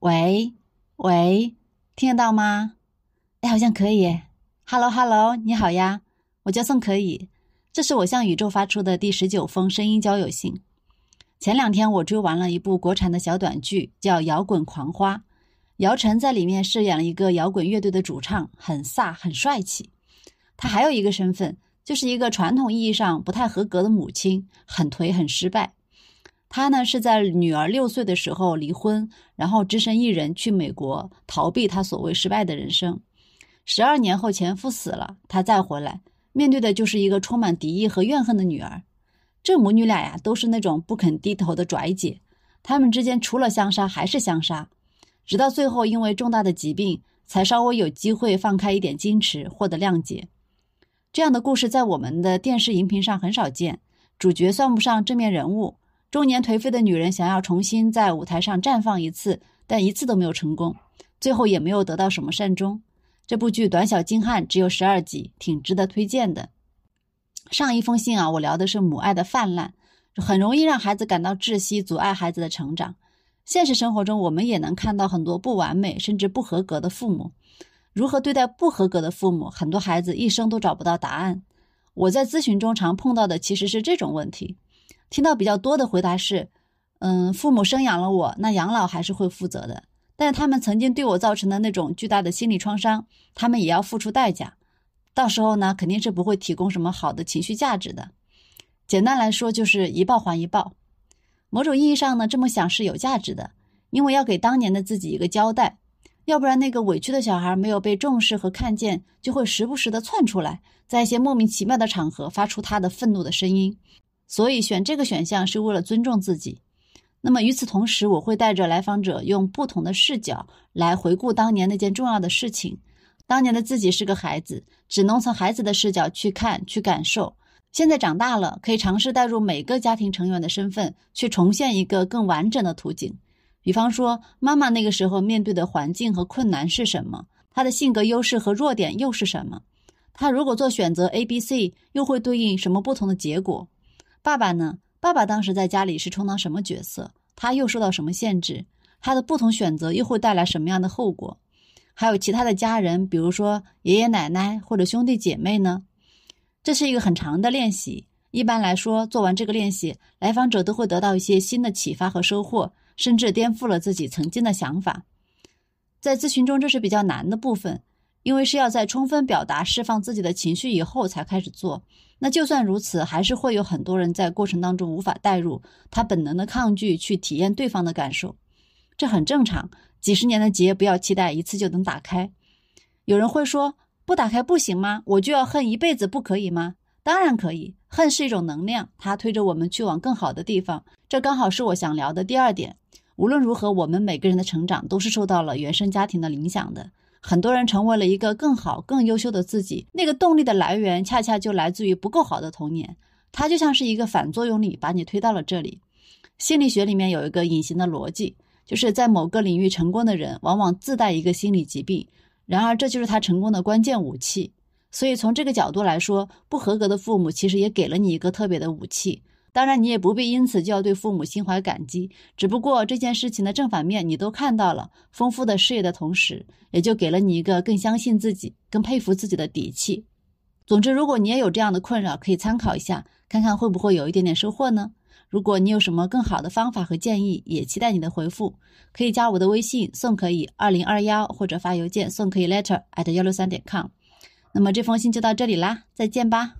喂喂，听得到吗？哎，好像可以。Hello Hello，你好呀，我叫宋可以。这是我向宇宙发出的第十九封声音交友信。前两天我追完了一部国产的小短剧，叫《摇滚狂花》。姚晨在里面饰演了一个摇滚乐队的主唱，很飒，很帅气。他还有一个身份，就是一个传统意义上不太合格的母亲，很颓，很失败。他呢是在女儿六岁的时候离婚，然后只身一人去美国逃避他所谓失败的人生。十二年后前夫死了，他再回来，面对的就是一个充满敌意和怨恨的女儿。这母女俩呀，都是那种不肯低头的拽姐，他们之间除了相杀还是相杀，直到最后因为重大的疾病，才稍微有机会放开一点矜持，获得谅解。这样的故事在我们的电视荧屏上很少见，主角算不上正面人物。中年颓废的女人想要重新在舞台上绽放一次，但一次都没有成功，最后也没有得到什么善终。这部剧短小精悍，只有十二集，挺值得推荐的。上一封信啊，我聊的是母爱的泛滥，很容易让孩子感到窒息，阻碍孩子的成长。现实生活中，我们也能看到很多不完美甚至不合格的父母。如何对待不合格的父母，很多孩子一生都找不到答案。我在咨询中常碰到的其实是这种问题。听到比较多的回答是，嗯，父母生养了我，那养老还是会负责的。但是他们曾经对我造成的那种巨大的心理创伤，他们也要付出代价。到时候呢，肯定是不会提供什么好的情绪价值的。简单来说，就是一报还一报。某种意义上呢，这么想是有价值的，因为要给当年的自己一个交代。要不然，那个委屈的小孩没有被重视和看见，就会时不时的窜出来，在一些莫名其妙的场合发出他的愤怒的声音。所以选这个选项是为了尊重自己。那么与此同时，我会带着来访者用不同的视角来回顾当年那件重要的事情。当年的自己是个孩子，只能从孩子的视角去看、去感受。现在长大了，可以尝试带入每个家庭成员的身份，去重现一个更完整的图景。比方说，妈妈那个时候面对的环境和困难是什么？她的性格优势和弱点又是什么？她如果做选择 A、B、C，又会对应什么不同的结果？爸爸呢？爸爸当时在家里是充当什么角色？他又受到什么限制？他的不同选择又会带来什么样的后果？还有其他的家人，比如说爷爷奶奶或者兄弟姐妹呢？这是一个很长的练习。一般来说，做完这个练习，来访者都会得到一些新的启发和收获，甚至颠覆了自己曾经的想法。在咨询中，这是比较难的部分。因为是要在充分表达、释放自己的情绪以后才开始做，那就算如此，还是会有很多人在过程当中无法代入，他本能的抗拒去体验对方的感受，这很正常。几十年的结，不要期待一次就能打开。有人会说，不打开不行吗？我就要恨一辈子，不可以吗？当然可以，恨是一种能量，它推着我们去往更好的地方。这刚好是我想聊的第二点。无论如何，我们每个人的成长都是受到了原生家庭的影响的。很多人成为了一个更好、更优秀的自己，那个动力的来源恰恰就来自于不够好的童年，它就像是一个反作用力，把你推到了这里。心理学里面有一个隐形的逻辑，就是在某个领域成功的人，往往自带一个心理疾病，然而这就是他成功的关键武器。所以从这个角度来说，不合格的父母其实也给了你一个特别的武器。当然，你也不必因此就要对父母心怀感激。只不过这件事情的正反面你都看到了，丰富的事业的同时，也就给了你一个更相信自己、更佩服自己的底气。总之，如果你也有这样的困扰，可以参考一下，看看会不会有一点点收获呢？如果你有什么更好的方法和建议，也期待你的回复。可以加我的微信送可以二零二幺，或者发邮件送可以 letter at 幺六三点 com。那么这封信就到这里啦，再见吧。